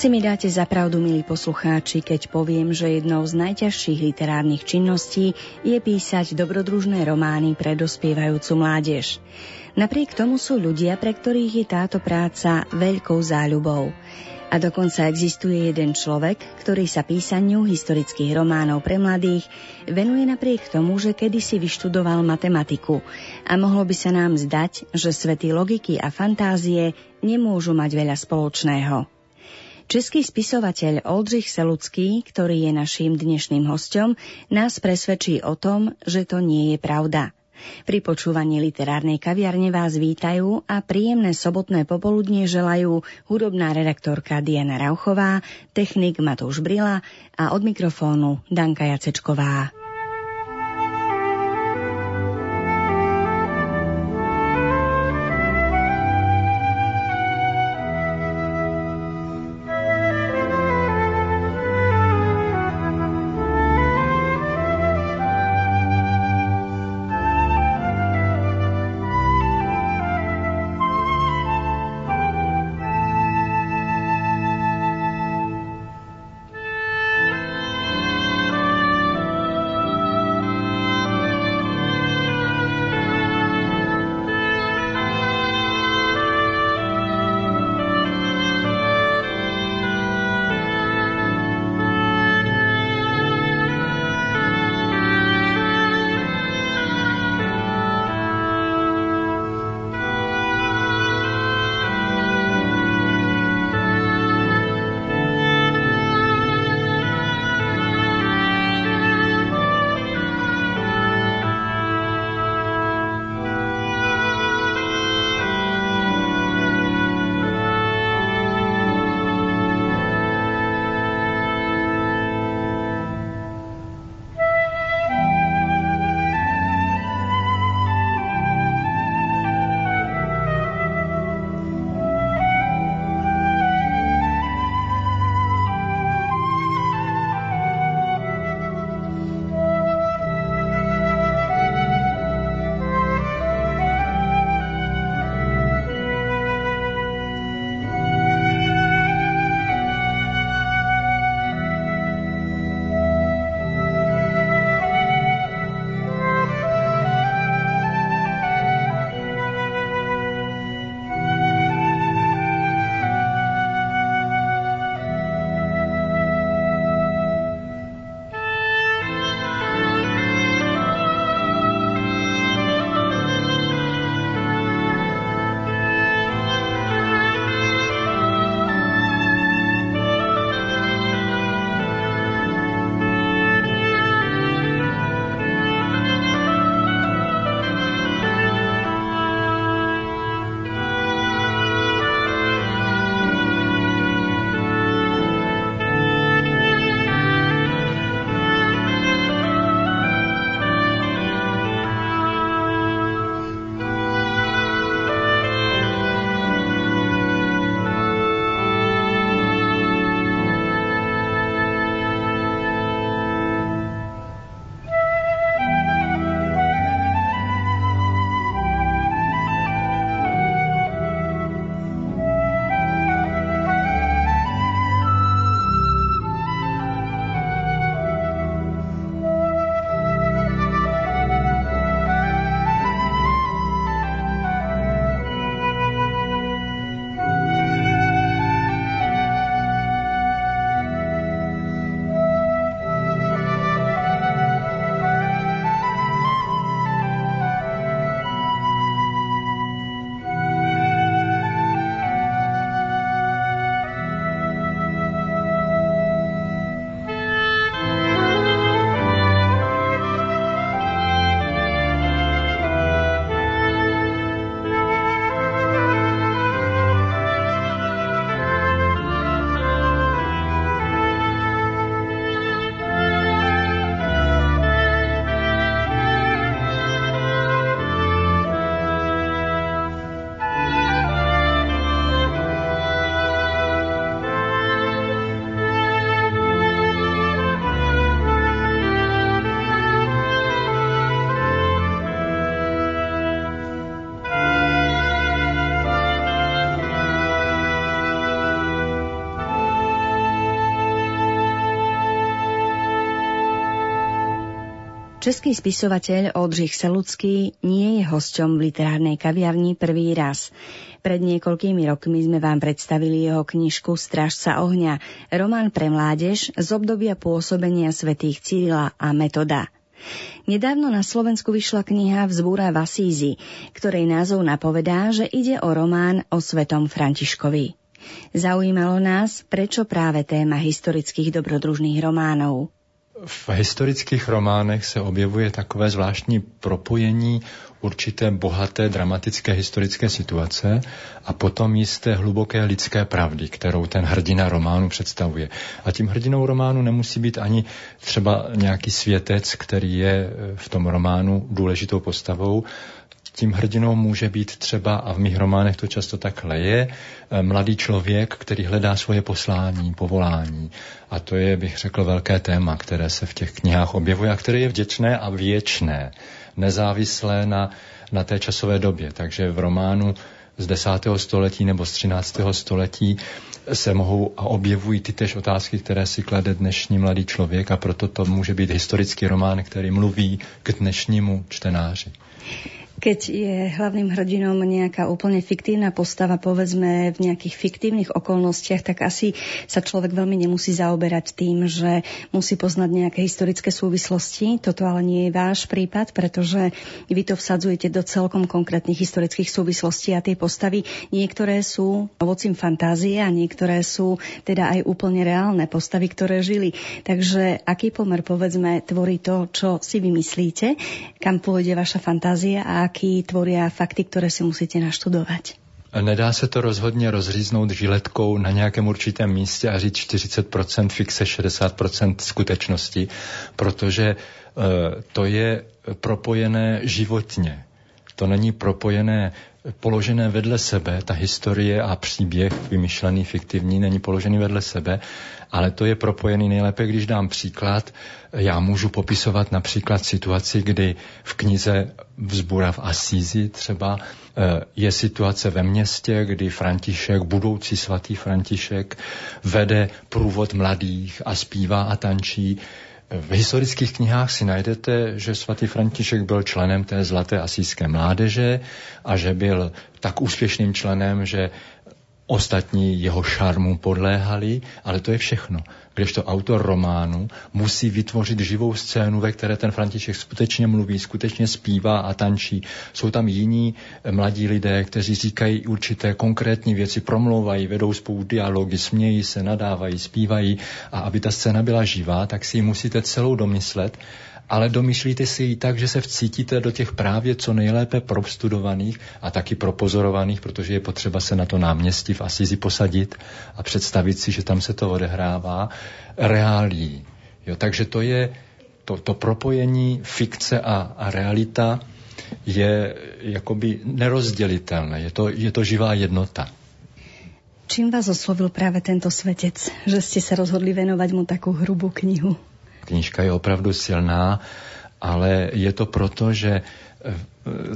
Asi mi dáte za pravdu, milí poslucháči, keď poviem, že jednou z najťažších literárnych činností je písať dobrodružné romány pre dospievajúcu mládež. Napriek tomu sú ľudia, pre ktorých je táto práca veľkou záľubou. A dokonca existuje jeden človek, ktorý sa písaniu historických románov pre mladých venuje napriek tomu, že kedysi vyštudoval matematiku a mohlo by sa nám zdať, že svety logiky a fantázie nemôžu mať veľa spoločného. Český spisovateľ Oldřich Selucký, ktorý je naším dnešným hostom, nás presvedčí o tom, že to nie je pravda. Pri počúvaní literárnej kaviarne vás vítajú a príjemné sobotné popoludnie želajú hudobná redaktorka Diana Rauchová, technik Matúš Brila a od mikrofónu Danka Jacečková. Český spisovateľ Oldřich Selucký nie je hosťom v literárnej kaviarni prvý raz. Pred niekoľkými rokmi sme vám predstavili jeho knižku Strážca ohňa, román pre mládež z obdobia pôsobenia svätých Cyrila a Metoda. Nedávno na Slovensku vyšla kniha Vzbúra v Asízi, ktorej názov napovedá, že ide o román o svetom Františkovi. Zaujímalo nás, prečo práve téma historických dobrodružných románov v historických románech se objevuje takové zvláštní propojení určité bohaté dramatické historické situace a potom jisté hluboké lidské pravdy, kterou ten hrdina románu představuje. A tím hrdinou románu nemusí být ani třeba nějaký světec, který je v tom románu důležitou postavou, tím hrdinou může být třeba, a v mých románech to často takhle je, eh, mladý člověk, který hledá svoje poslání, povolání. A to je, bych řekl, velké téma, které se v těch knihách objevuje a které je vděčné a věčné, nezávislé na, na té časové době. Takže v románu z 10. století nebo z 13. století se mohou a objevují ty tež otázky, které si klade dnešní mladý člověk a proto to může být historický román, který mluví k dnešnímu čtenáři. Keď je hlavným hrdinom nejaká úplne fiktívna postava, povedzme v nejakých fiktívnych okolnostiach, tak asi sa človek veľmi nemusí zaoberať tým, že musí poznať nejaké historické súvislosti. Toto ale nie je váš prípad, pretože vy to vsadzujete do celkom konkrétnych historických súvislostí a tie postavy niektoré sú ovocím fantázie a niektoré sú teda aj úplne reálne postavy, ktoré žili. Takže aký pomer, povedzme, tvorí to, čo si vymyslíte, kam pôjde vaša fantázia a aký tvoria fakty, ktoré si musíte naštudovať. Nedá se to rozhodně rozříznout žiletkou na nějakém určitém místě a říct 40% fixe, 60% skutečnosti, protože e, to je propojené životně. To není propojené položené vedle sebe, ta historie a příběh vymyšlený, fiktivní, není položený vedle sebe, ale to je propojený nejlépe, když dám příklad. Já můžu popisovat například situaci, kdy v knize Vzbura v Asízi třeba eh, je situace ve městě, kdy František, budoucí svatý František, vede průvod mladých a zpívá a tančí v historických knihách si najdete, že svatý František byl členem té zlaté asijské mládeže a že byl tak úspěšným členem, že ostatní jeho šarmu podléhali, ale to je všechno kdežto autor románu musí vytvořit živou scénu, ve které ten František skutečně mluví, skutečně zpívá a tančí. Jsou tam jiní mladí lidé, kteří říkají určité konkrétní věci, promlouvají, vedou spolu dialogy, smějí se, nadávají, zpívají a aby ta scéna byla živá, tak si ji musíte celou domyslet ale domyšlíte si ji tak, že se vcítíte do těch právě co nejlépe prostudovaných a taky propozorovaných, protože je potřeba se na to náměstí v Asizi posadit a představit si, že tam se to odehrává, reálí. Jo, takže to je to, to propojení fikce a, a realita je jakoby nerozdělitelné. Je to, je to živá jednota. Čím vás oslovil práve tento svetec, že ste sa rozhodli venovať mu takú hrubú knihu? Knížka je opravdu silná, ale je to proto, že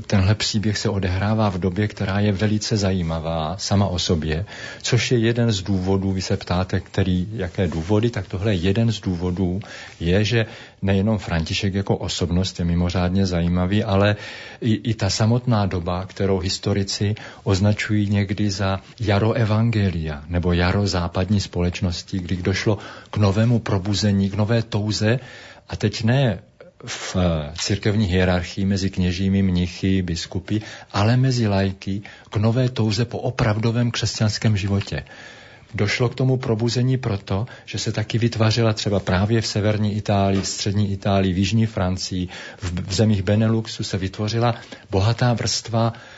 tenhle příběh se odehrává v době, která je velice zajímavá sama o sobě, což je jeden z důvodů, vy se ptáte, který, jaké důvody, tak tohle je jeden z důvodů, je, že nejenom František jako osobnost je mimořádně zajímavý, ale i, i ta samotná doba, kterou historici označují někdy za jaro evangelia nebo jaro západní společnosti, kdy došlo k novému probuzení, k nové touze a teď ne v církevní hierarchii mezi kněžími, mnichy, biskupy, ale mezi lajky k nové touze po opravdovém křesťanském životě. Došlo k tomu probuzení proto, že se taky vytvářela třeba právě v severní Itálii, v střední Itálii, v jižní Francii, v, v zemích Beneluxu se vytvořila bohatá vrstva Eh,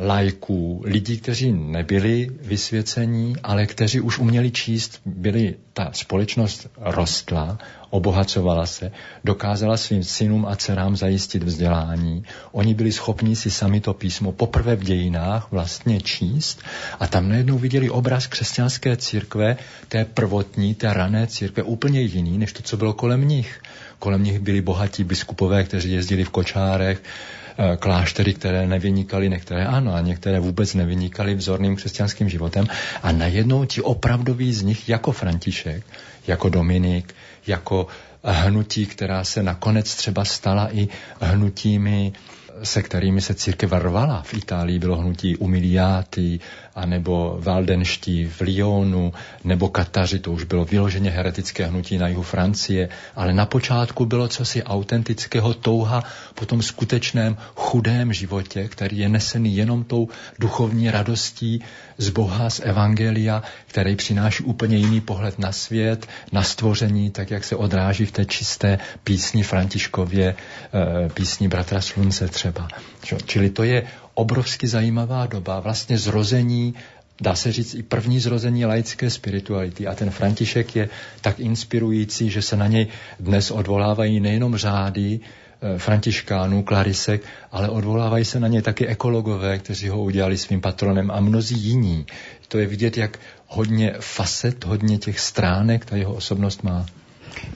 lajků, lidí, kteří nebyli vysvěcení, ale kteří už uměli číst, byli, ta společnost rostla, obohacovala se, dokázala svým synům a dcerám zajistit vzdělání. Oni byli schopni si sami to písmo poprvé v dějinách vlastně číst a tam najednou viděli obraz křesťanské církve, té prvotní, té rané církve, úplně jiný, než to, co bylo kolem nich. Kolem nich byli bohatí biskupové, kteří jezdili v kočárech, kláštery, které nevynikaly, některé ano, a některé vůbec nevynikaly vzorným křesťanským životem. A najednou ti opravdoví z nich, jako František, jako Dominik, jako hnutí, která se nakonec třeba stala i hnutími se kterými se církev rvala. V Itálii bylo hnutí umiliáty, anebo valdenští v Lyonu, nebo Kataři, to už bylo vyloženě heretické hnutí na jihu Francie, ale na počátku bylo cosi autentického touha po tom skutečném chudém životě, který je nesený jenom tou duchovní radostí z Boha, z Evangelia, který přináší úplně jiný pohled na svět, na stvoření, tak jak se odráží v té čisté písni Františkově, eh, písni Bratra Slunce třeba. Čili to je obrovsky zajímavá doba, vlastně zrození dá se říct i první zrození laické spirituality. A ten František je tak inspirující, že se na něj dnes odvolávají nejenom řády eh, františkánů, klarisek, ale odvolávají se na něj taky ekologové, kteří ho udělali svým patronem a mnozí jiní. To je vidět, jak hodně facet, hodně těch stránek ta jeho osobnost má.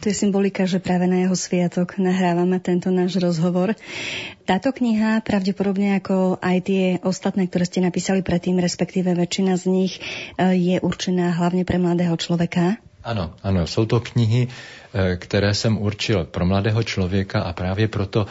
To je symbolika, že práve na jeho sviatok nahrávame tento náš rozhovor. Táto kniha, pravdepodobne ako aj tie ostatné, ktoré ste napísali predtým, respektíve väčšina z nich, eh, je určená hlavne pre mladého človeka. Ano, ano, jsou to knihy, eh, které jsem určil pro mladého člověka a právě proto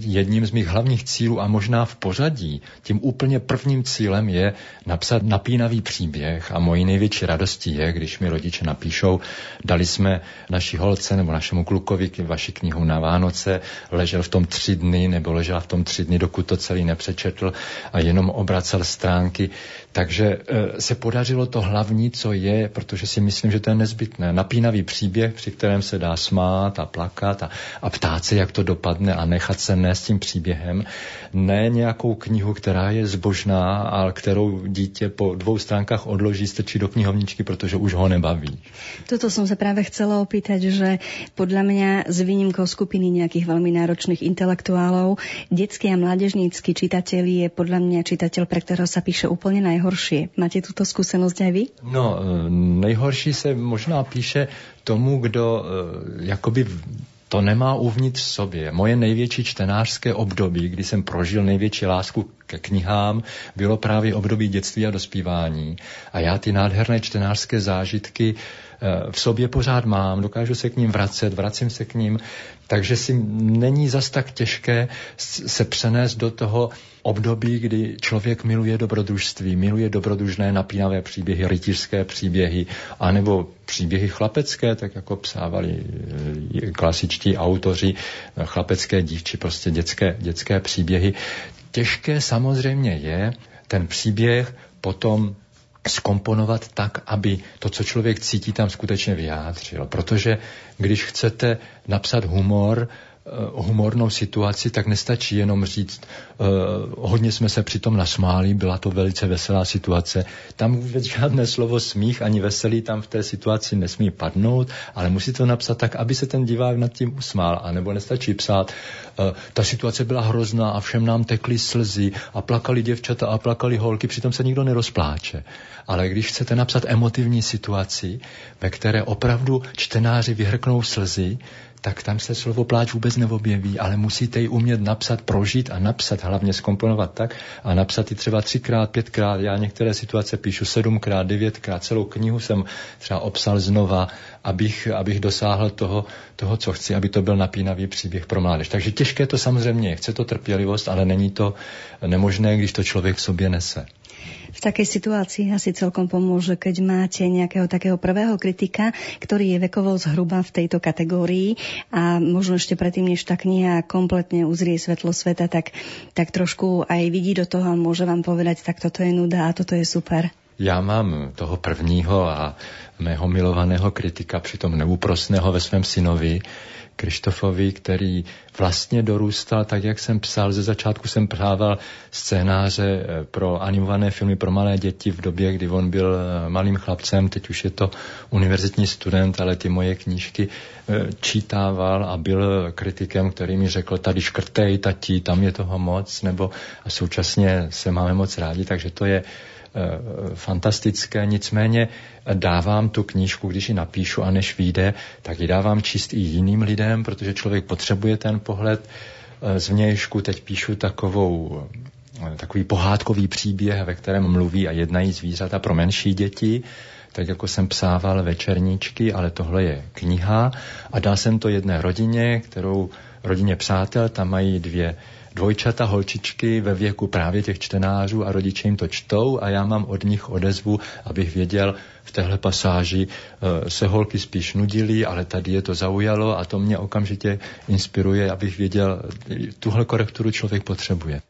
jedním z mých hlavních cílů a možná v pořadí, tím úplně prvním cílem je napsat napínavý příběh a mojí největší radostí je, když mi rodiče napíšou, dali jsme naší holce nebo našemu klukovi vaši knihu na Vánoce, ležel v tom tři dny nebo ležela v tom tři dny, dokud to celý nepřečetl a jenom obracel stránky. Takže eh, se podařilo to hlavní, co je, protože si myslím, že to je nezbytné. Napínavý příběh, při kterém se dá smát a plakat a, a ptát se, jak to dopadne a nechat se nést tím příběhem. Ne nějakou knihu, která je zbožná, ale kterou dítě po dvou stránkách odloží, strčí do knihovničky, protože už ho nebaví. Toto som sa práve chcela opýtať, že podľa mňa s výnimkou skupiny nejakých veľmi náročných intelektuálov, detský a mládežnícky čitateľ je podľa mňa čitateľ, pre ktorého sa píše úplne najhoršie. Máte túto skúsenosť aj vy? No, e, nejhorší se možná píše tomu, kdo e, jakoby to nemá uvnitř sobě. Moje největší čtenářské období, kdy jsem prožil největší lásku ke knihám, bylo právě období dětství a dospívání. A já ty nádherné čtenářské zážitky v sobě pořád mám, dokážu se k ním vracet, vracím se k ním, takže si není zas tak těžké se přenést do toho období, kdy člověk miluje dobrodružství, miluje dobrodružné napínavé příběhy, rytířské příběhy, anebo příběhy chlapecké, tak jako psávali eh, klasičtí autoři, eh, chlapecké dívči, prostě dětské, dětské příběhy. Těžké samozřejmě je ten příběh potom skomponovat tak, aby to, co člověk cítí, tam skutečně vyjádřil. Protože když chcete napsat humor, humornou situaci, tak nestačí jenom říct, uh, hodně jsme se přitom nasmáli, byla to velice veselá situace. Tam vůbec žádné slovo smích ani veselý tam v té situaci nesmí padnout, ale musí to napsat tak, aby se ten divák nad tím usmál. Nebo nestačí psát, uh, ta situace byla hrozná a všem nám tekly slzy a plakali děvčata a plakali holky, přitom se nikdo nerozpláče. Ale když chcete napsat emotivní situaci, ve které opravdu čtenáři vyhrknou slzy, tak tam se slovo pláč vůbec neobjeví, ale musíte ji umět napsat, prožít a napsat, hlavně skomponovat tak a napsat ji třeba třikrát, pětkrát. Já některé situace píšu sedmkrát, devětkrát, celou knihu jsem třeba obsal znova, abych, abych dosáhl toho, toho, co chci, aby to byl napínavý příběh pro mládež. Takže těžké to samozřejmě chce to trpělivost, ale není to nemožné, když to člověk v sobě nese. V takej situácii asi celkom pomôže, keď máte nejakého takého prvého kritika, ktorý je vekovo zhruba v tejto kategórii a možno ešte predtým, než tá kniha kompletne uzrie svetlo sveta, tak, tak trošku aj vidí do toho a môže vám povedať, tak toto je nuda a toto je super. Já mám toho prvního a mého milovaného kritika, přitom neúprostného ve svém synovi, Krištofovi, který vlastně dorůstal, tak jak jsem psal, ze začátku jsem prával scénáře eh, pro animované filmy pro malé děti v době, kdy on byl eh, malým chlapcem, teď už je to univerzitní student, ale ty moje knížky eh, čítával a byl kritikem, který mi řekl, tady škrtej, tati, tam je toho moc, nebo a současně se máme moc rádi, takže to je fantastické, nicméně dávám tu knížku, když ji napíšu a než vyjde, tak ji dávám číst i jiným lidem, protože člověk potřebuje ten pohled z vnějšku. Teď píšu takovou takový pohádkový příběh, ve kterém mluví a jednají zvířata pro menší děti, tak jako jsem psával večerníčky, ale tohle je kniha. A dal jsem to jedné rodině, kterou rodině přátel, tam mají dvě dvojčata holčičky ve věku právě těch čtenářů a rodiče jim to čtou a já mám od nich odezvu, abych věděl, v téhle pasáži eh, se holky spíš nudily, ale tady je to zaujalo a to mě okamžitě inspiruje, abych věděl, tuhle korekturu člověk potřebuje.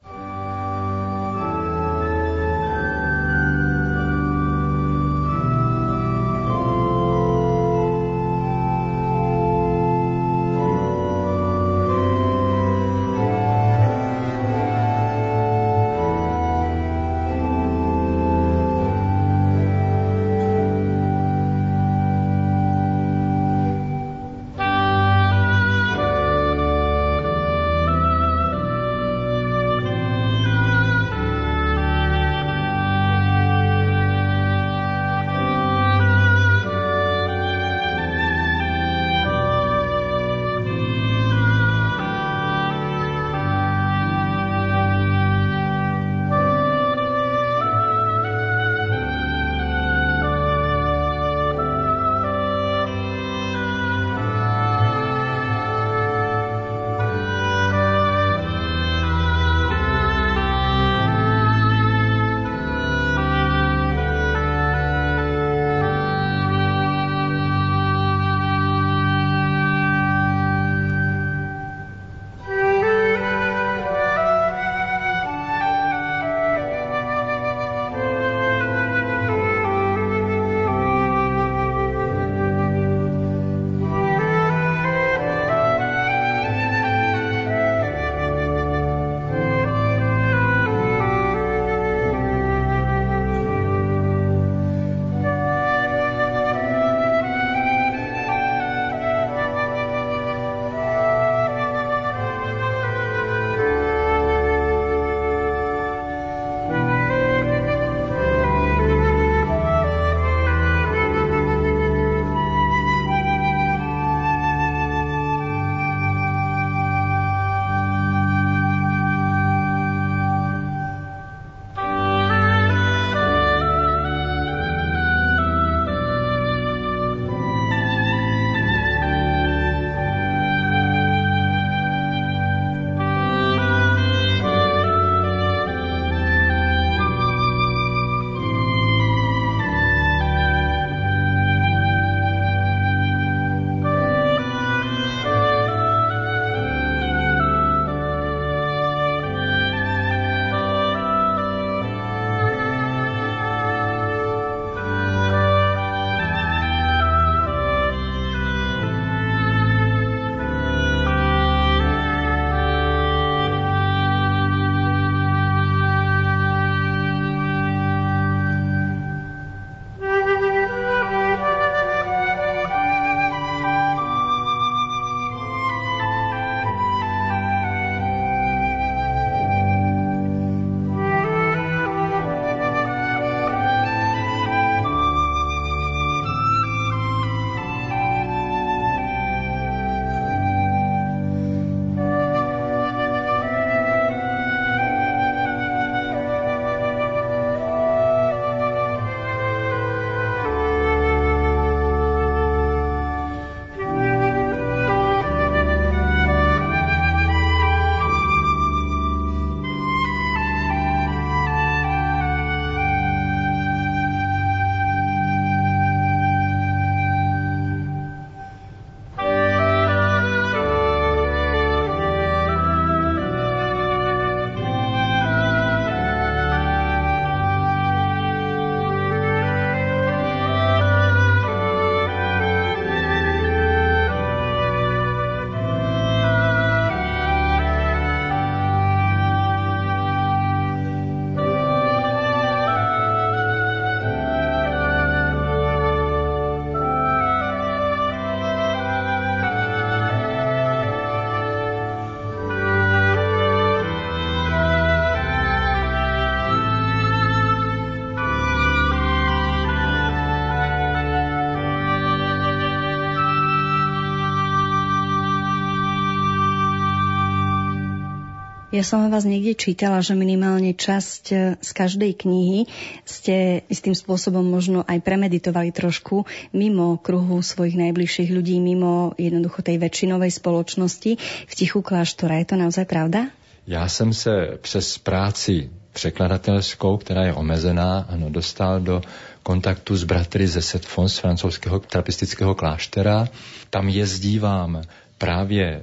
Ja som vás niekde čítala, že minimálne časť e, z každej knihy ste istým spôsobom možno aj premeditovali trošku mimo kruhu svojich najbližších ľudí, mimo jednoducho tej väčšinovej spoločnosti v tichu kláštora. Je to naozaj pravda? Já jsem se přes práci překladatelskou, která je omezená, ano, dostal do kontaktu s bratry ze Setfons, francouzského trapistického kláštera. Tam jezdívám právě e,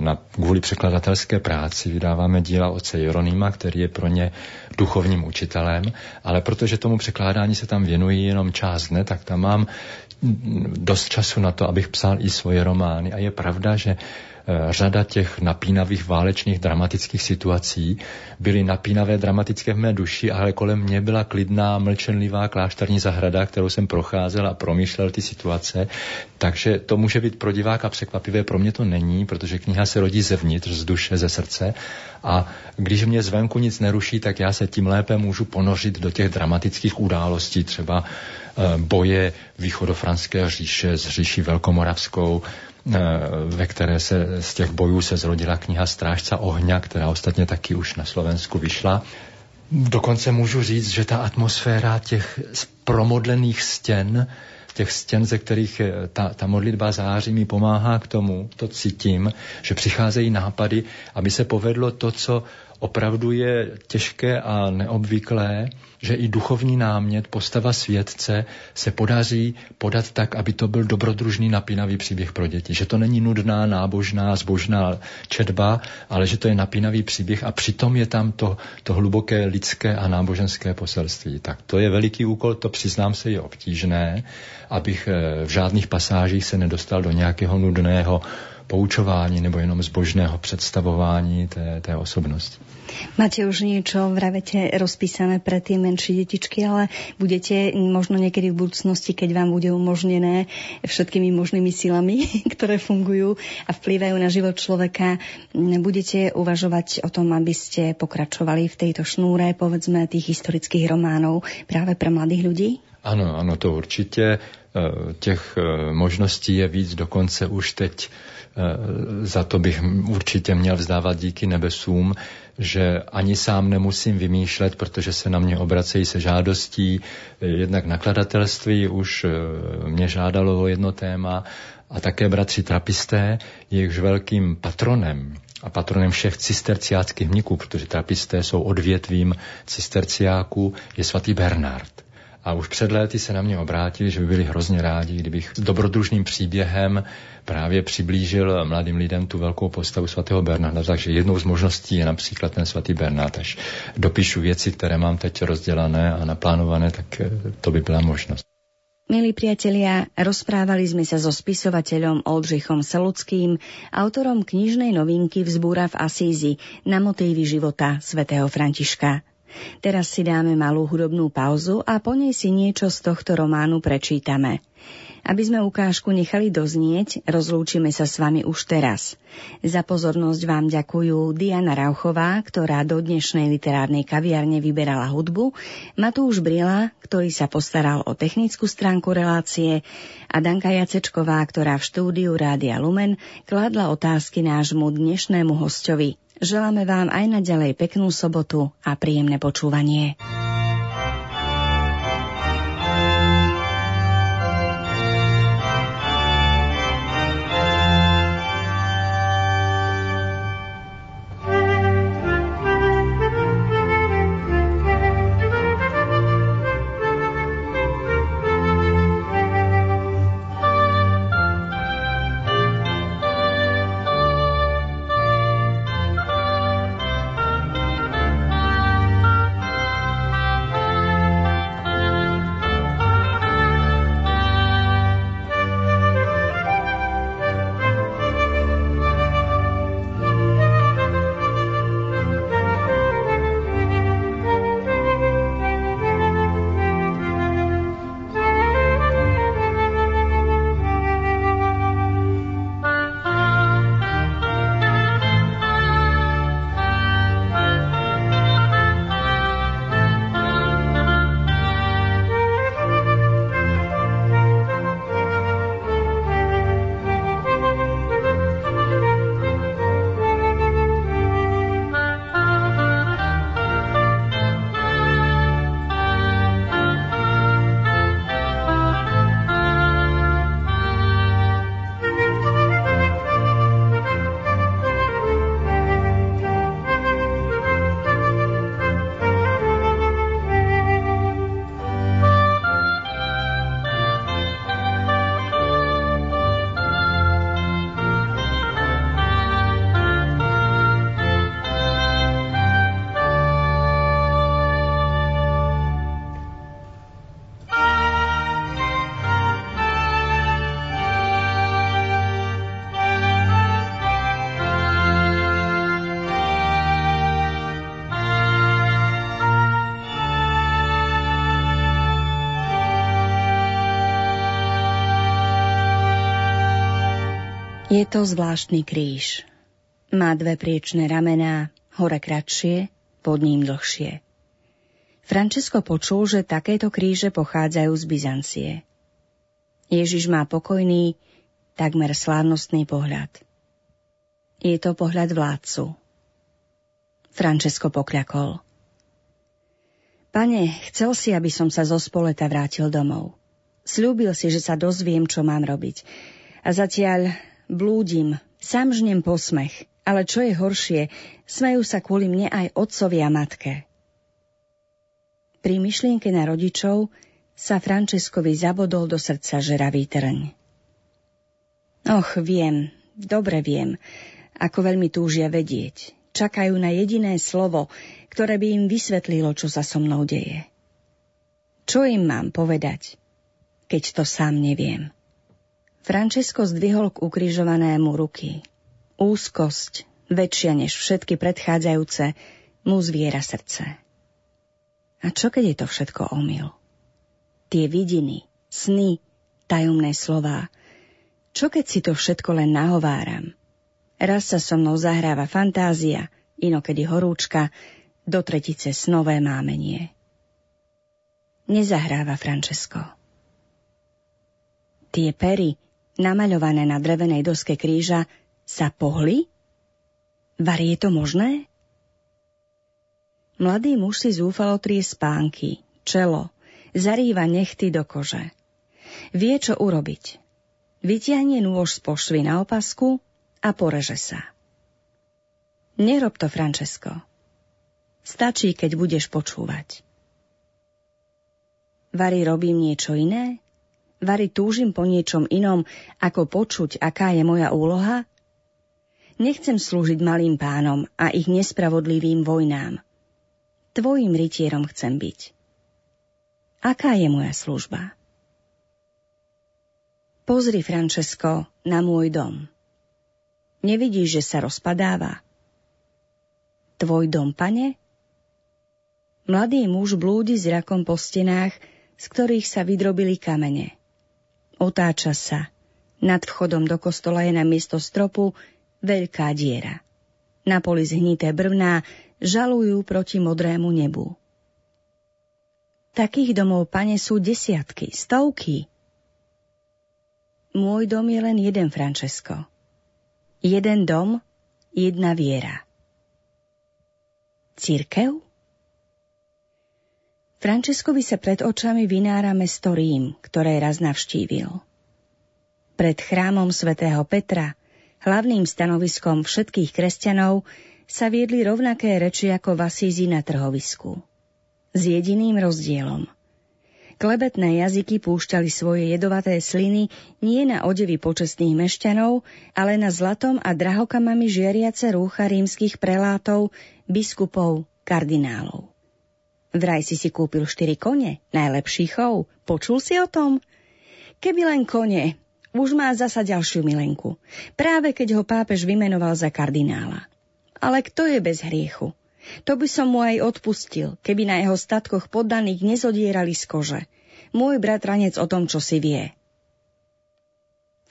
na, kvůli překladatelské práci vydáváme díla oce Jeronýma, který je pro ně duchovním učitelem, ale protože tomu překládání se tam věnují jenom část dne, tak tam mám dost času na to, abych psal i svoje romány. A je pravda, že řada těch napínavých válečných dramatických situací byly napínavé dramatické v mé duši, ale kolem mě byla klidná, mlčenlivá klášterní zahrada, kterou jsem procházel a promýšlel ty situace. Takže to může být pro diváka překvapivé, pro mě to není, protože kniha se rodí zevnitř, z duše, ze srdce. A když mě zvenku nic neruší, tak já se tím lépe můžu ponořit do těch dramatických událostí, třeba eh, boje východofranské říše s říší velkomoravskou, ve které se z těch bojů se zrodila kniha Strážca ohňa, která ostatně taky už na Slovensku vyšla. Dokonce můžu říct, že ta atmosféra těch promodlených stěn, těch stěn, ze kterých ta, ta modlitba září, mi pomáhá k tomu, to cítím, že přicházejí nápady, aby se povedlo to, co opravdu je těžké a neobvyklé, že i duchovní námět, postava světce se podaří podat tak, aby to byl dobrodružný napínavý příběh pro děti. Že to není nudná, nábožná, zbožná četba, ale že to je napínavý příběh a přitom je tam to, to hluboké lidské a náboženské poselství. Tak to je veliký úkol, to přiznám se je obtížné, abych eh, v žádných pasážích se nedostal do nějakého nudného poučování nebo jenom zbožného představování té, té osobnosti. Máte už niečo, vravete, rozpísané pre tie menšie detičky, ale budete možno niekedy v budúcnosti, keď vám bude umožnené všetkými možnými silami, ktoré fungujú a vplývajú na život človeka, budete uvažovať o tom, aby ste pokračovali v tejto šnúre, povedzme, tých historických románov práve pre mladých ľudí? Ano, ano, to určitě. E, těch e, možností je víc, dokonce už teď za to bych určitě měl vzdávat díky nebesům, že ani sám nemusím vymýšlet, protože se na mě obracejí se žádostí. Jednak nakladatelství už mě žádalo o jedno téma a také bratři trapisté, jejichž velkým patronem a patronem všech cisterciáckých mniků, protože trapisté jsou odvětvím cisterciáků, je svatý Bernard. A už před léty se na mě obrátili, že by byli hrozně rádi, kdybych dobrodružným příběhem právě přiblížil mladým lidem tu velkou postavu svatého Bernarda. Takže jednou z možností je například ten svatý Bernard. Až dopíšu věci, které mám teď rozdělané a naplánované, tak eh, to by byla možnost. Milí priatelia, rozprávali sme sa so spisovateľom Oldřichom Seluckým, autorom knižnej novinky Vzbúra v Asízi na motívy života svätého Františka. Teraz si dáme malú hudobnú pauzu a po nej si niečo z tohto románu prečítame. Aby sme ukážku nechali doznieť, rozlúčime sa s vami už teraz. Za pozornosť vám ďakujú Diana Rauchová, ktorá do dnešnej literárnej kaviarne vyberala hudbu, Matúš Briela, ktorý sa postaral o technickú stránku relácie a Danka Jacečková, ktorá v štúdiu Rádia Lumen kladla otázky nášmu dnešnému hostovi. Želáme vám aj naďalej peknú sobotu a príjemné počúvanie. Je to zvláštny kríž. Má dve priečné ramená, hore kratšie, pod ním dlhšie. Francesco počul, že takéto kríže pochádzajú z Byzancie. Ježiš má pokojný, takmer slávnostný pohľad. Je to pohľad vládcu. Francesco pokľakol. Pane, chcel si, aby som sa zo spoleta vrátil domov. Sľúbil si, že sa dozviem, čo mám robiť. A zatiaľ blúdim, sám žnem posmech, ale čo je horšie, smejú sa kvôli mne aj otcovia matke. Pri myšlienke na rodičov sa Franceskovi zabodol do srdca žeravý trň. Och, viem, dobre viem, ako veľmi túžia vedieť. Čakajú na jediné slovo, ktoré by im vysvetlilo, čo sa so mnou deje. Čo im mám povedať, keď to sám neviem? Francesco zdvihol k ukrižovanému ruky. Úzkosť, väčšia než všetky predchádzajúce, mu zviera srdce. A čo keď je to všetko omyl? Tie vidiny, sny, tajomné slová. Čo keď si to všetko len nahováram? Raz sa so mnou zahráva fantázia, inokedy horúčka, do tretice snové mámenie. Nezahráva Francesco. Tie pery, namaľované na drevenej doske kríža, sa pohli? Var je to možné? Mladý muž si zúfalo trie spánky, čelo, zarýva nechty do kože. Vie, čo urobiť. Vytiahne nôž z pošvy na opasku a poreže sa. Nerob to, Francesco. Stačí, keď budeš počúvať. Vary robím niečo iné? Vary túžim po niečom inom, ako počuť, aká je moja úloha? Nechcem slúžiť malým pánom a ich nespravodlivým vojnám. Tvojim rytierom chcem byť. Aká je moja služba? Pozri, Francesco, na môj dom. Nevidíš, že sa rozpadáva? Tvoj dom, pane? Mladý muž blúdi zrakom po stenách, z ktorých sa vydrobili kamene. Otáča sa. Nad vchodom do kostola je na miesto stropu veľká diera. Na poli zhnité brvná žalujú proti modrému nebu. Takých domov, pane, sú desiatky, stovky. Môj dom je len jeden, Francesco. Jeden dom, jedna viera. Církev? Franceskovi sa pred očami vynára mesto Rím, ktoré raz navštívil. Pred chrámom svätého Petra, hlavným stanoviskom všetkých kresťanov, sa viedli rovnaké reči ako v Asízi na trhovisku. S jediným rozdielom. Klebetné jazyky púšťali svoje jedovaté sliny nie na odevy počestných mešťanov, ale na zlatom a drahokamami žiariace rúcha rímskych prelátov, biskupov, kardinálov. Vraj si si kúpil štyri kone, najlepší chov. Počul si o tom? Keby len kone, už má zasa ďalšiu milenku. Práve keď ho pápež vymenoval za kardinála. Ale kto je bez hriechu? To by som mu aj odpustil, keby na jeho statkoch poddaných nezodierali z kože. Môj bratranec o tom, čo si vie.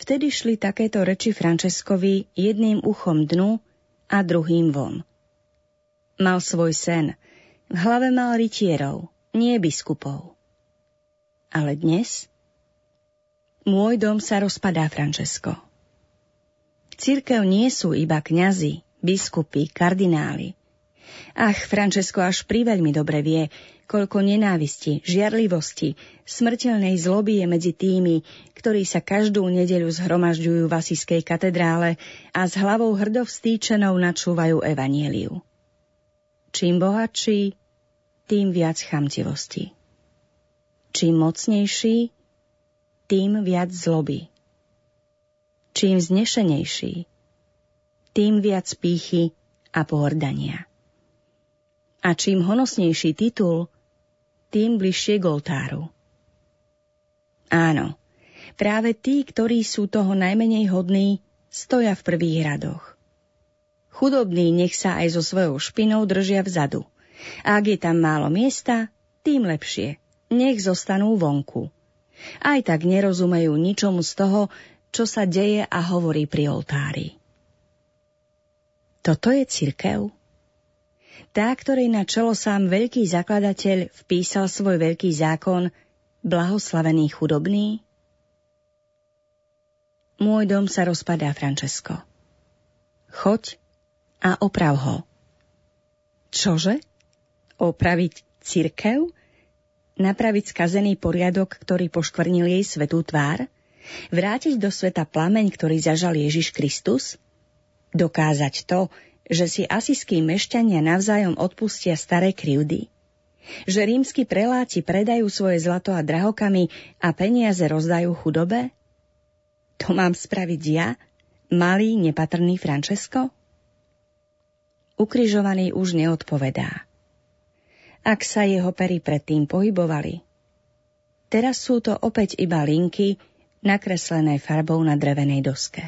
Vtedy šli takéto reči Franceskovi jedným uchom dnu a druhým von. Mal svoj sen – hlave mal rytierov, nie biskupov. Ale dnes? Môj dom sa rozpadá, Francesco. Církev nie sú iba kňazi, biskupy, kardináli. Ach, Francesco až priveľmi dobre vie, koľko nenávisti, žiarlivosti, smrteľnej zloby je medzi tými, ktorí sa každú nedeľu zhromažďujú v Asijskej katedrále a s hlavou hrdo vstýčenou načúvajú evanieliu. Čím bohatší, tým viac chamtivosti. Čím mocnejší, tým viac zloby. Čím znešenejší, tým viac pýchy a pohordania. A čím honosnejší titul, tým bližšie k oltáru. Áno, práve tí, ktorí sú toho najmenej hodní, stoja v prvých radoch. Chudobní nech sa aj so svojou špinou držia vzadu – a ak je tam málo miesta, tým lepšie. Nech zostanú vonku. Aj tak nerozumejú ničomu z toho, čo sa deje a hovorí pri oltári. Toto je cirkev? Tá, ktorej na čelo sám veľký zakladateľ vpísal svoj veľký zákon, blahoslavený chudobný? Môj dom sa rozpadá, Francesco. Choď a oprav ho. Čože? Opraviť cirkev? Napraviť skazený poriadok, ktorý poškvrnil jej svetú tvár? Vrátiť do sveta plameň, ktorý zažal Ježiš Kristus? Dokázať to, že si asijskí mešťania navzájom odpustia staré krivdy? Že rímsky preláti predajú svoje zlato a drahokamy a peniaze rozdajú chudobe? To mám spraviť ja, malý nepatrný Francesco? Ukrižovaný už neodpovedá. Ak sa jeho pery predtým pohybovali, teraz sú to opäť iba linky, nakreslené farbou na drevenej doske.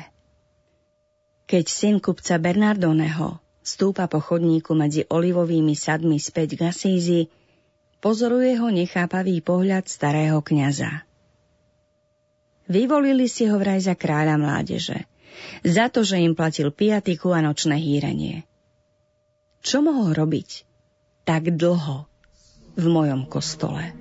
Keď syn kupca Bernardoneho stúpa po chodníku medzi olivovými sadmi späť k Asízi, pozoruje ho nechápavý pohľad starého kňaza. Vyvolili si ho vraj za kráľa mládeže. Za to, že im platil piatiku a nočné hýrenie. Čo mohol robiť tak dlho v mojom kostole?